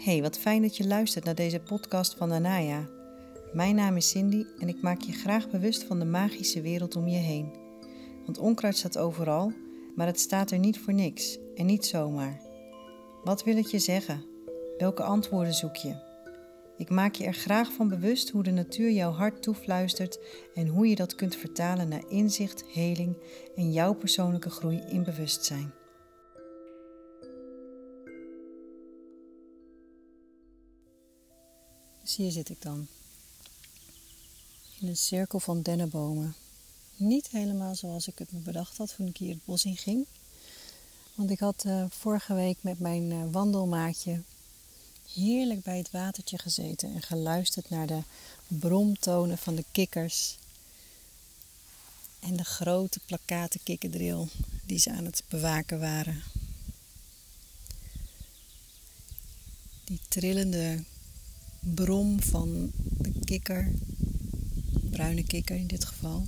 Hey, wat fijn dat je luistert naar deze podcast van Anaya. Mijn naam is Cindy en ik maak je graag bewust van de magische wereld om je heen. Want onkruid staat overal, maar het staat er niet voor niks en niet zomaar. Wat wil het je zeggen? Welke antwoorden zoek je? Ik maak je er graag van bewust hoe de natuur jouw hart toefluistert en hoe je dat kunt vertalen naar inzicht, heling en jouw persoonlijke groei in bewustzijn. Hier zit ik dan. In een cirkel van dennenbomen. Niet helemaal zoals ik het me bedacht had toen ik hier het bos in ging. Want ik had uh, vorige week met mijn uh, wandelmaatje heerlijk bij het watertje gezeten en geluisterd naar de bromtonen van de kikkers. En de grote plakaten kikkerdril die ze aan het bewaken waren. Die trillende brom van de kikker, bruine kikker in dit geval,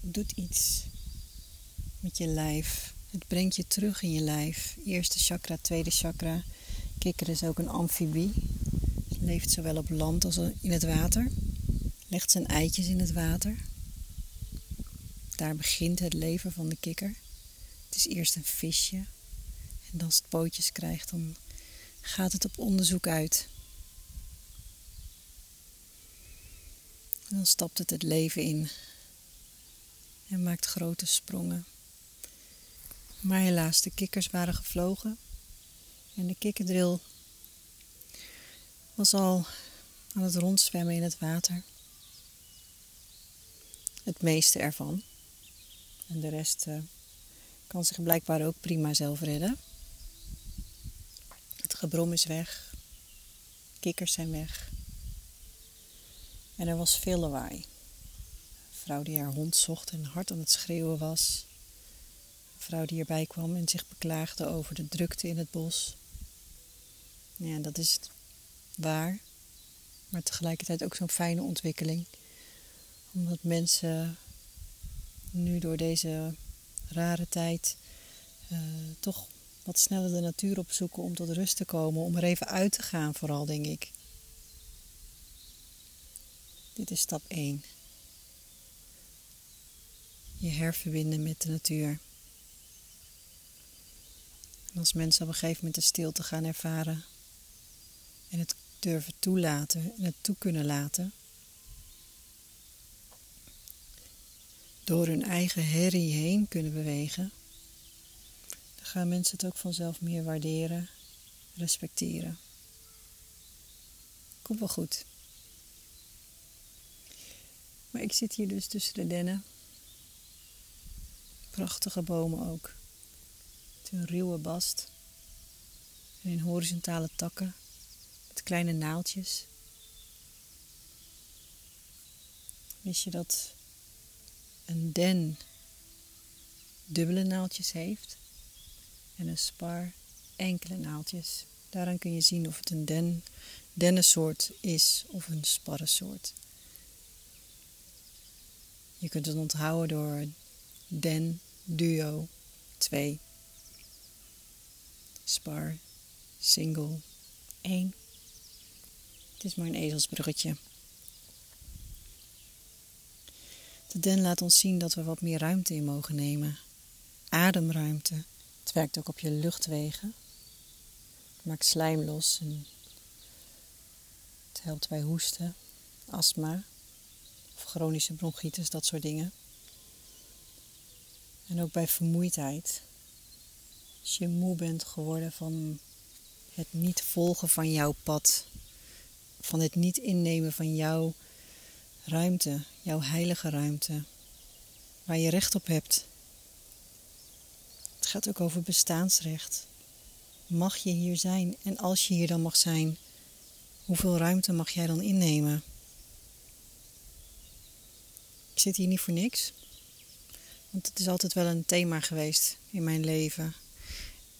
doet iets met je lijf. Het brengt je terug in je lijf. Eerste chakra, tweede chakra. Kikker is ook een amfibie. Leeft zowel op land als in het water. Legt zijn eitjes in het water. Daar begint het leven van de kikker. Het is eerst een visje. En als het pootjes krijgt, dan gaat het op onderzoek uit. En dan stapt het het leven in en maakt grote sprongen. Maar helaas, de kikkers waren gevlogen en de kikkerdril was al aan het rondzwemmen in het water. Het meeste ervan. En de rest uh, kan zich blijkbaar ook prima zelf redden gebrom is weg. Kikkers zijn weg. En er was veel lawaai. Een vrouw die haar hond zocht en hard aan het schreeuwen was. Een vrouw die erbij kwam en zich beklaagde over de drukte in het bos. Ja, dat is waar. Maar tegelijkertijd ook zo'n fijne ontwikkeling. Omdat mensen nu door deze rare tijd uh, toch wat sneller de natuur opzoeken om tot rust te komen, om er even uit te gaan, vooral denk ik. Dit is stap 1. Je herverbinden met de natuur. En als mensen op een gegeven moment de stilte gaan ervaren en het durven toelaten en het toe kunnen laten, door hun eigen herrie heen kunnen bewegen gaan mensen het ook vanzelf meer waarderen, respecteren. Komt wel goed. Maar ik zit hier dus tussen de dennen. Prachtige bomen ook. Met een ruwe bast. En horizontale takken. Met kleine naaltjes. Wist je dat een den dubbele naaltjes heeft? En een spar enkele naaltjes. Daaraan kun je zien of het een den, dennensoort is of een sparrensoort. Je kunt het onthouden door den, duo, 2, spar, single, 1. Het is maar een ezelsbruggetje. De den laat ons zien dat we wat meer ruimte in mogen nemen. Ademruimte werkt ook op je luchtwegen. Het maakt slijm los en het helpt bij hoesten, astma of chronische bronchitis, dat soort dingen. En ook bij vermoeidheid. Als je moe bent geworden van het niet volgen van jouw pad, van het niet innemen van jouw ruimte, jouw heilige ruimte, waar je recht op hebt gaat ook over bestaansrecht. Mag je hier zijn? En als je hier dan mag zijn, hoeveel ruimte mag jij dan innemen? Ik zit hier niet voor niks. Want het is altijd wel een thema geweest in mijn leven.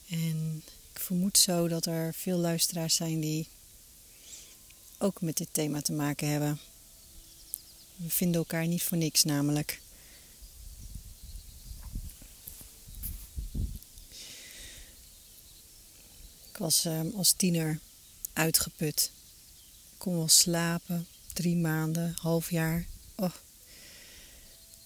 En ik vermoed zo dat er veel luisteraars zijn die ook met dit thema te maken hebben. We vinden elkaar niet voor niks namelijk. Ik was ehm, als tiener uitgeput. Ik kon wel slapen, drie maanden, half jaar.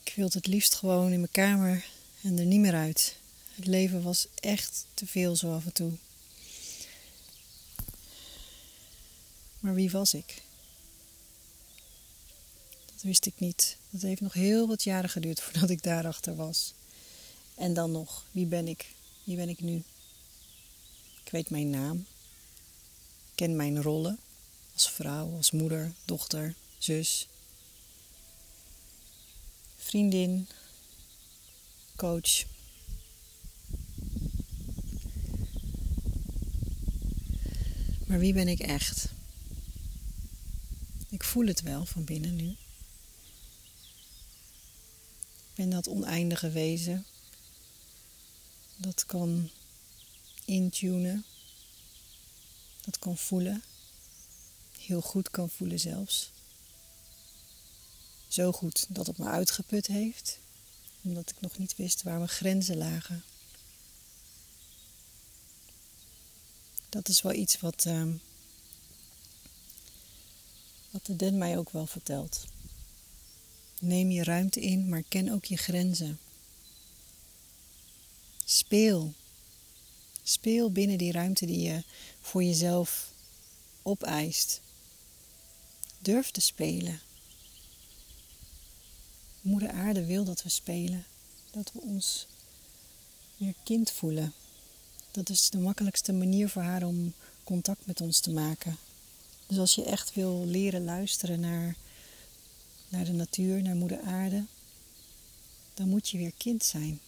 Ik wilde het liefst gewoon in mijn kamer en er niet meer uit. Het leven was echt te veel zo af en toe. Maar wie was ik? Dat wist ik niet. Dat heeft nog heel wat jaren geduurd voordat ik daarachter was. En dan nog, wie ben ik? Wie ben ik nu? Ik weet mijn naam. Ken mijn rollen als vrouw, als moeder, dochter, zus, vriendin, coach. Maar wie ben ik echt? Ik voel het wel van binnen nu. Ik ben dat oneindige wezen. Dat kan intunen. Dat kan voelen. Heel goed kan voelen zelfs. Zo goed dat het me uitgeput heeft, omdat ik nog niet wist waar mijn grenzen lagen. Dat is wel iets wat, uh, wat de Den mij ook wel vertelt. Neem je ruimte in, maar ken ook je grenzen. Speel. Speel binnen die ruimte die je voor jezelf opeist. Durf te spelen. Moeder Aarde wil dat we spelen. Dat we ons weer kind voelen. Dat is de makkelijkste manier voor haar om contact met ons te maken. Dus als je echt wil leren luisteren naar, naar de natuur, naar Moeder Aarde, dan moet je weer kind zijn.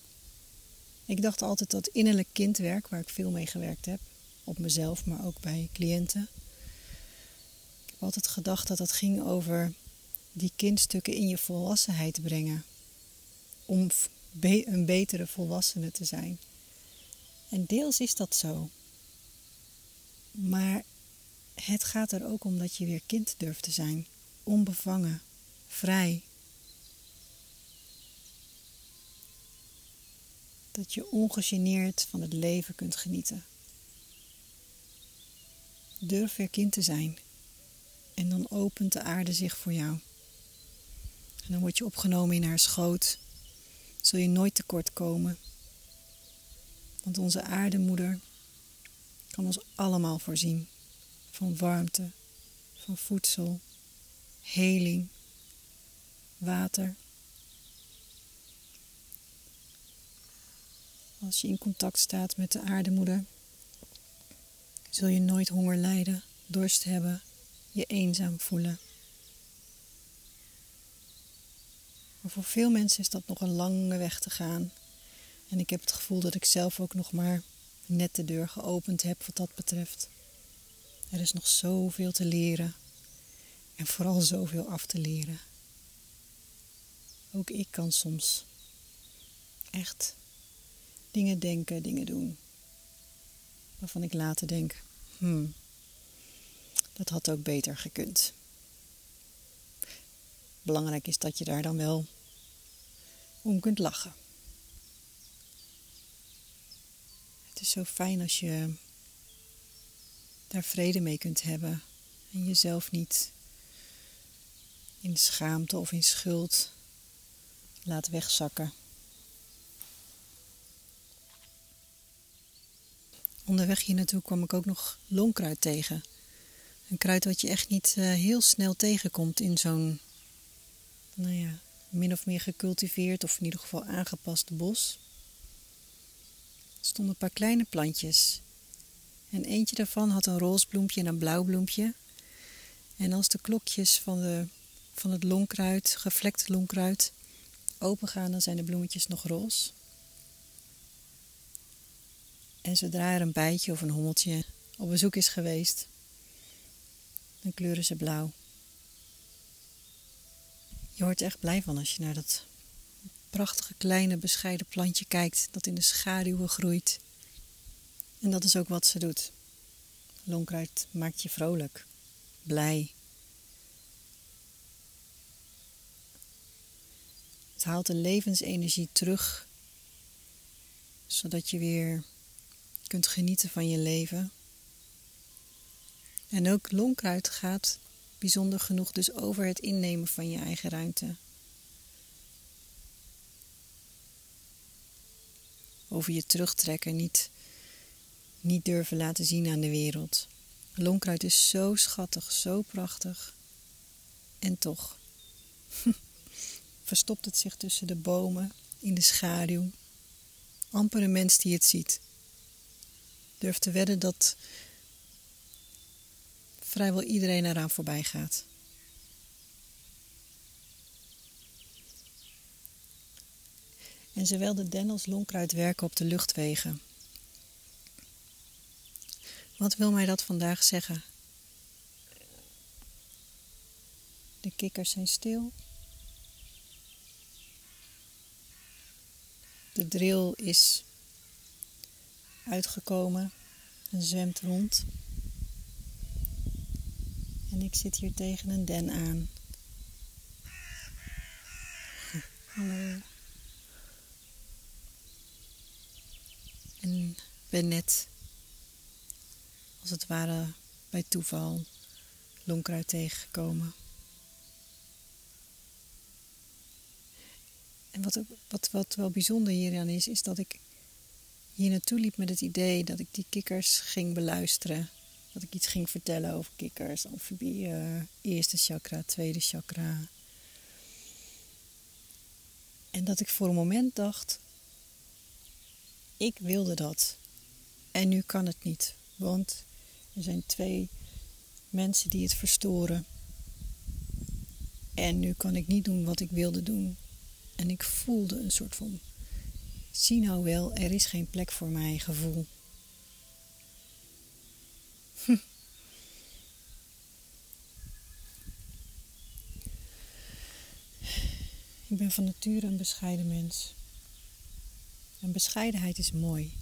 Ik dacht altijd dat innerlijk kindwerk, waar ik veel mee gewerkt heb, op mezelf, maar ook bij cliënten. Ik heb altijd gedacht dat het ging over die kindstukken in je volwassenheid brengen. Om een betere volwassene te zijn. En deels is dat zo. Maar het gaat er ook om dat je weer kind durft te zijn. Onbevangen, vrij. Dat je ongegeneerd van het leven kunt genieten. Durf weer kind te zijn. En dan opent de aarde zich voor jou. En dan word je opgenomen in haar schoot. Zul je nooit tekort komen. Want onze aardemoeder kan ons allemaal voorzien van warmte, van voedsel, heling, water. Als je in contact staat met de aardemoeder, zul je nooit honger lijden, dorst hebben, je eenzaam voelen. Maar voor veel mensen is dat nog een lange weg te gaan. En ik heb het gevoel dat ik zelf ook nog maar net de deur geopend heb wat dat betreft. Er is nog zoveel te leren en vooral zoveel af te leren. Ook ik kan soms echt dingen denken, dingen doen, waarvan ik later denk, hmm, dat had ook beter gekund. Belangrijk is dat je daar dan wel om kunt lachen. Het is zo fijn als je daar vrede mee kunt hebben en jezelf niet in schaamte of in schuld laat wegzakken. Onderweg hier naartoe kwam ik ook nog lonkruid tegen. Een kruid wat je echt niet uh, heel snel tegenkomt in zo'n nou ja, min of meer gecultiveerd of in ieder geval aangepast bos. Er stonden een paar kleine plantjes. En eentje daarvan had een roze bloempje en een blauw bloempje. En als de klokjes van, de, van het lonkruid, gevlekt lonkruid, opengaan, dan zijn de bloemetjes nog roze. En zodra er een bijtje of een hommeltje op bezoek is geweest, dan kleuren ze blauw. Je wordt er echt blij van als je naar dat prachtige kleine bescheiden plantje kijkt dat in de schaduwen groeit. En dat is ook wat ze doet. Lonkruid maakt je vrolijk, blij. Het haalt de levensenergie terug, zodat je weer kunt genieten van je leven En ook lonkruid gaat bijzonder genoeg dus over het innemen van je eigen ruimte. Over je terugtrekken, niet, niet durven laten zien aan de wereld. Lonkruid is zo schattig, zo prachtig. En toch verstopt het zich tussen de bomen, in de schaduw. Amper een mens die het ziet. Durf te wedden dat vrijwel iedereen eraan voorbij gaat. En zowel de den als lonkruid werken op de luchtwegen. Wat wil mij dat vandaag zeggen? De kikkers zijn stil. De drill is uitgekomen en zwemt rond. En ik zit hier tegen een den aan. Hallo. En ben net, als het ware bij toeval, lonkruid tegengekomen. En wat, wat, wat wel bijzonder hieraan is, is dat ik hier naartoe liep met het idee dat ik die kikkers ging beluisteren. Dat ik iets ging vertellen over kikkers, amfibieën, eerste chakra, tweede chakra. En dat ik voor een moment dacht, ik wilde dat. En nu kan het niet, want er zijn twee mensen die het verstoren. En nu kan ik niet doen wat ik wilde doen. En ik voelde een soort van, zie nou wel, er is geen plek voor mij gevoel. Ik ben van nature een bescheiden mens. En bescheidenheid is mooi,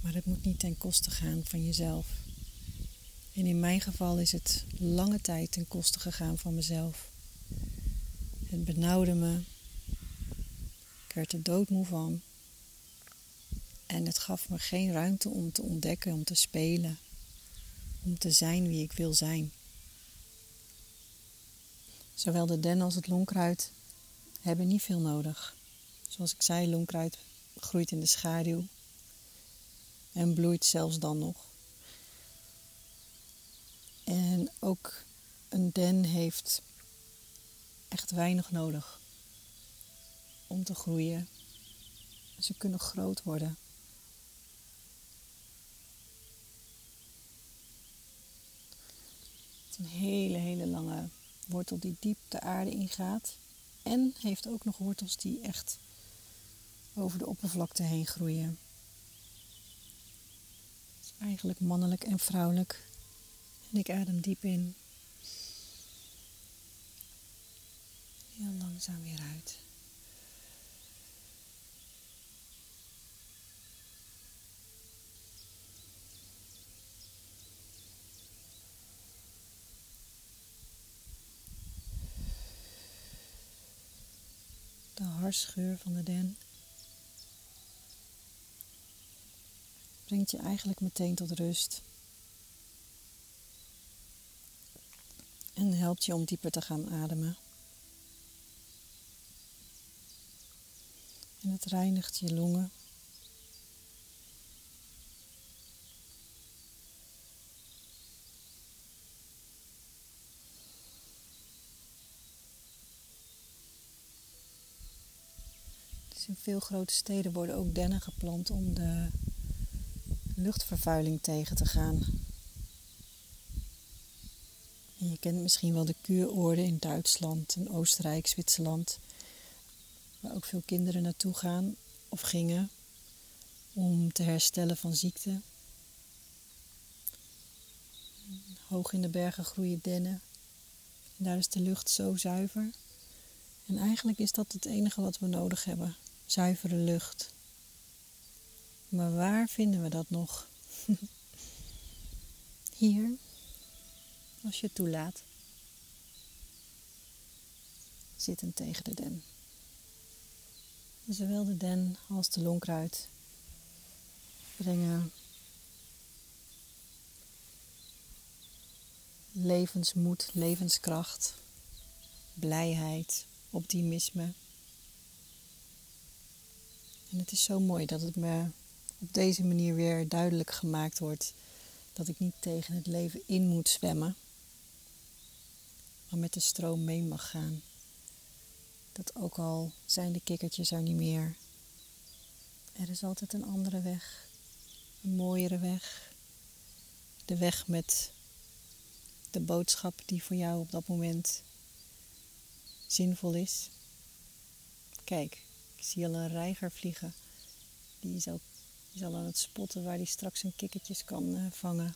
maar het moet niet ten koste gaan van jezelf. En in mijn geval is het lange tijd ten koste gegaan van mezelf. Het benauwde me, ik werd er doodmoe van. En het gaf me geen ruimte om te ontdekken, om te spelen, om te zijn wie ik wil zijn. Zowel de den als het lonkruid hebben niet veel nodig. Zoals ik zei, lonkruid groeit in de schaduw en bloeit zelfs dan nog. En ook een den heeft echt weinig nodig om te groeien. Ze kunnen groot worden. Het is een hele, hele lange wortel die diep de aarde ingaat. En heeft ook nog wortels die echt over de oppervlakte heen groeien. Het is eigenlijk mannelijk en vrouwelijk. En ik adem diep in. Heel langzaam weer uit. De harsgeur van de den brengt je eigenlijk meteen tot rust. En helpt je om dieper te gaan ademen. En het reinigt je longen. Veel grote steden worden ook dennen geplant om de luchtvervuiling tegen te gaan. Je kent misschien wel de kuuroorden in Duitsland en Oostenrijk, Zwitserland, waar ook veel kinderen naartoe gaan of gingen om te herstellen van ziekte. Hoog in de bergen groeien dennen. En daar is de lucht zo zuiver. En eigenlijk is dat het enige wat we nodig hebben: zuivere lucht. Maar waar vinden we dat nog? Hier, als je het toelaat. Zittend tegen de den. Zowel de den als de lonkruid brengen levensmoed, levenskracht, blijheid, optimisme. En het is zo mooi dat het me op deze manier weer duidelijk gemaakt wordt dat ik niet tegen het leven in moet zwemmen, maar met de stroom mee mag gaan. Dat ook al zijn de kikkertjes er niet meer, er is altijd een andere weg, een mooiere weg. De weg met de boodschap die voor jou op dat moment zinvol is. Kijk, zie al een reiger vliegen. Die is al, aan het spotten waar hij straks zijn kikkertjes kan uh, vangen.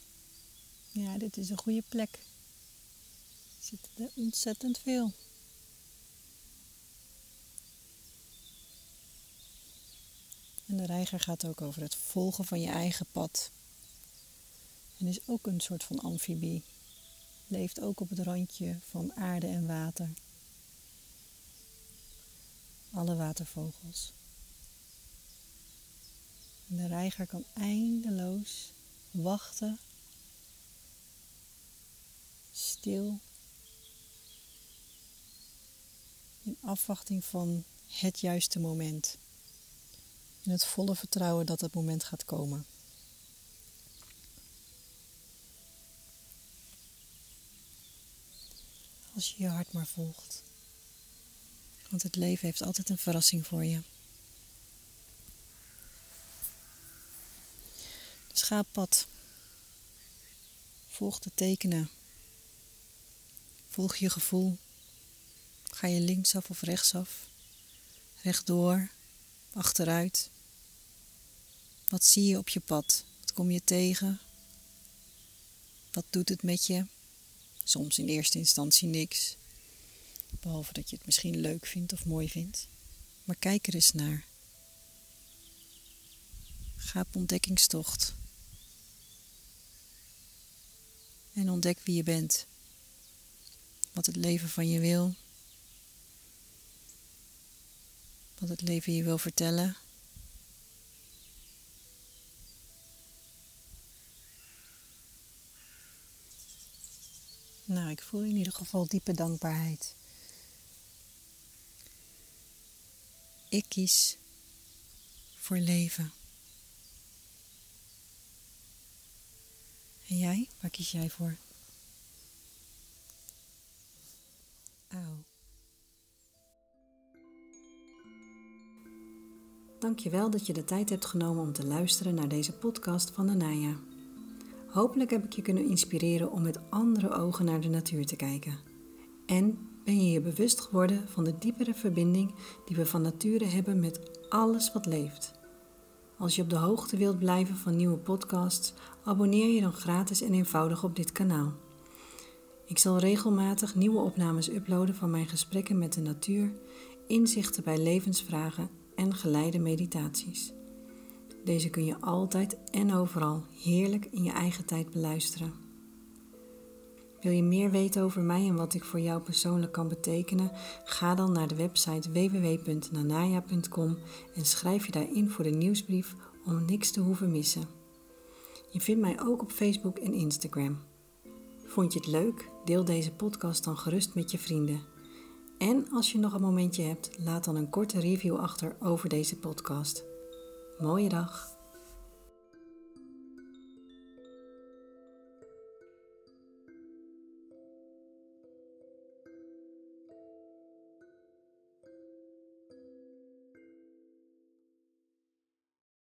Ja, dit is een goede plek. Er zitten er ontzettend veel. En de reiger gaat ook over het volgen van je eigen pad. En is ook een soort van amfibie. Leeft ook op het randje van aarde en water. Alle watervogels. En de reiger kan eindeloos wachten, stil, in afwachting van het juiste moment. In het volle vertrouwen dat het moment gaat komen. Als je je hart maar volgt. Want het leven heeft altijd een verrassing voor je. Dus ga pad. Volg de tekenen. Volg je gevoel. Ga je linksaf of rechtsaf? Rechtdoor, achteruit. Wat zie je op je pad? Wat kom je tegen? Wat doet het met je? Soms in eerste instantie niks. Behalve dat je het misschien leuk vindt of mooi vindt. Maar kijk er eens naar. Ga op ontdekkingstocht. En ontdek wie je bent. Wat het leven van je wil. Wat het leven je wil vertellen. Nou, ik voel in ieder geval diepe dankbaarheid. Ik kies voor leven. En jij, waar kies jij voor? Auw. Dankjewel dat je de tijd hebt genomen om te luisteren naar deze podcast van Anaya. Hopelijk heb ik je kunnen inspireren om met andere ogen naar de natuur te kijken. En ben je je bewust geworden van de diepere verbinding die we van nature hebben met alles wat leeft. Als je op de hoogte wilt blijven van nieuwe podcasts, abonneer je dan gratis en eenvoudig op dit kanaal. Ik zal regelmatig nieuwe opnames uploaden van mijn gesprekken met de natuur, inzichten bij levensvragen en geleide meditaties. Deze kun je altijd en overal heerlijk in je eigen tijd beluisteren. Wil je meer weten over mij en wat ik voor jou persoonlijk kan betekenen? Ga dan naar de website www.nanaya.com en schrijf je daarin voor de nieuwsbrief om niks te hoeven missen. Je vindt mij ook op Facebook en Instagram. Vond je het leuk? Deel deze podcast dan gerust met je vrienden. En als je nog een momentje hebt, laat dan een korte review achter over deze podcast. Mooie dag!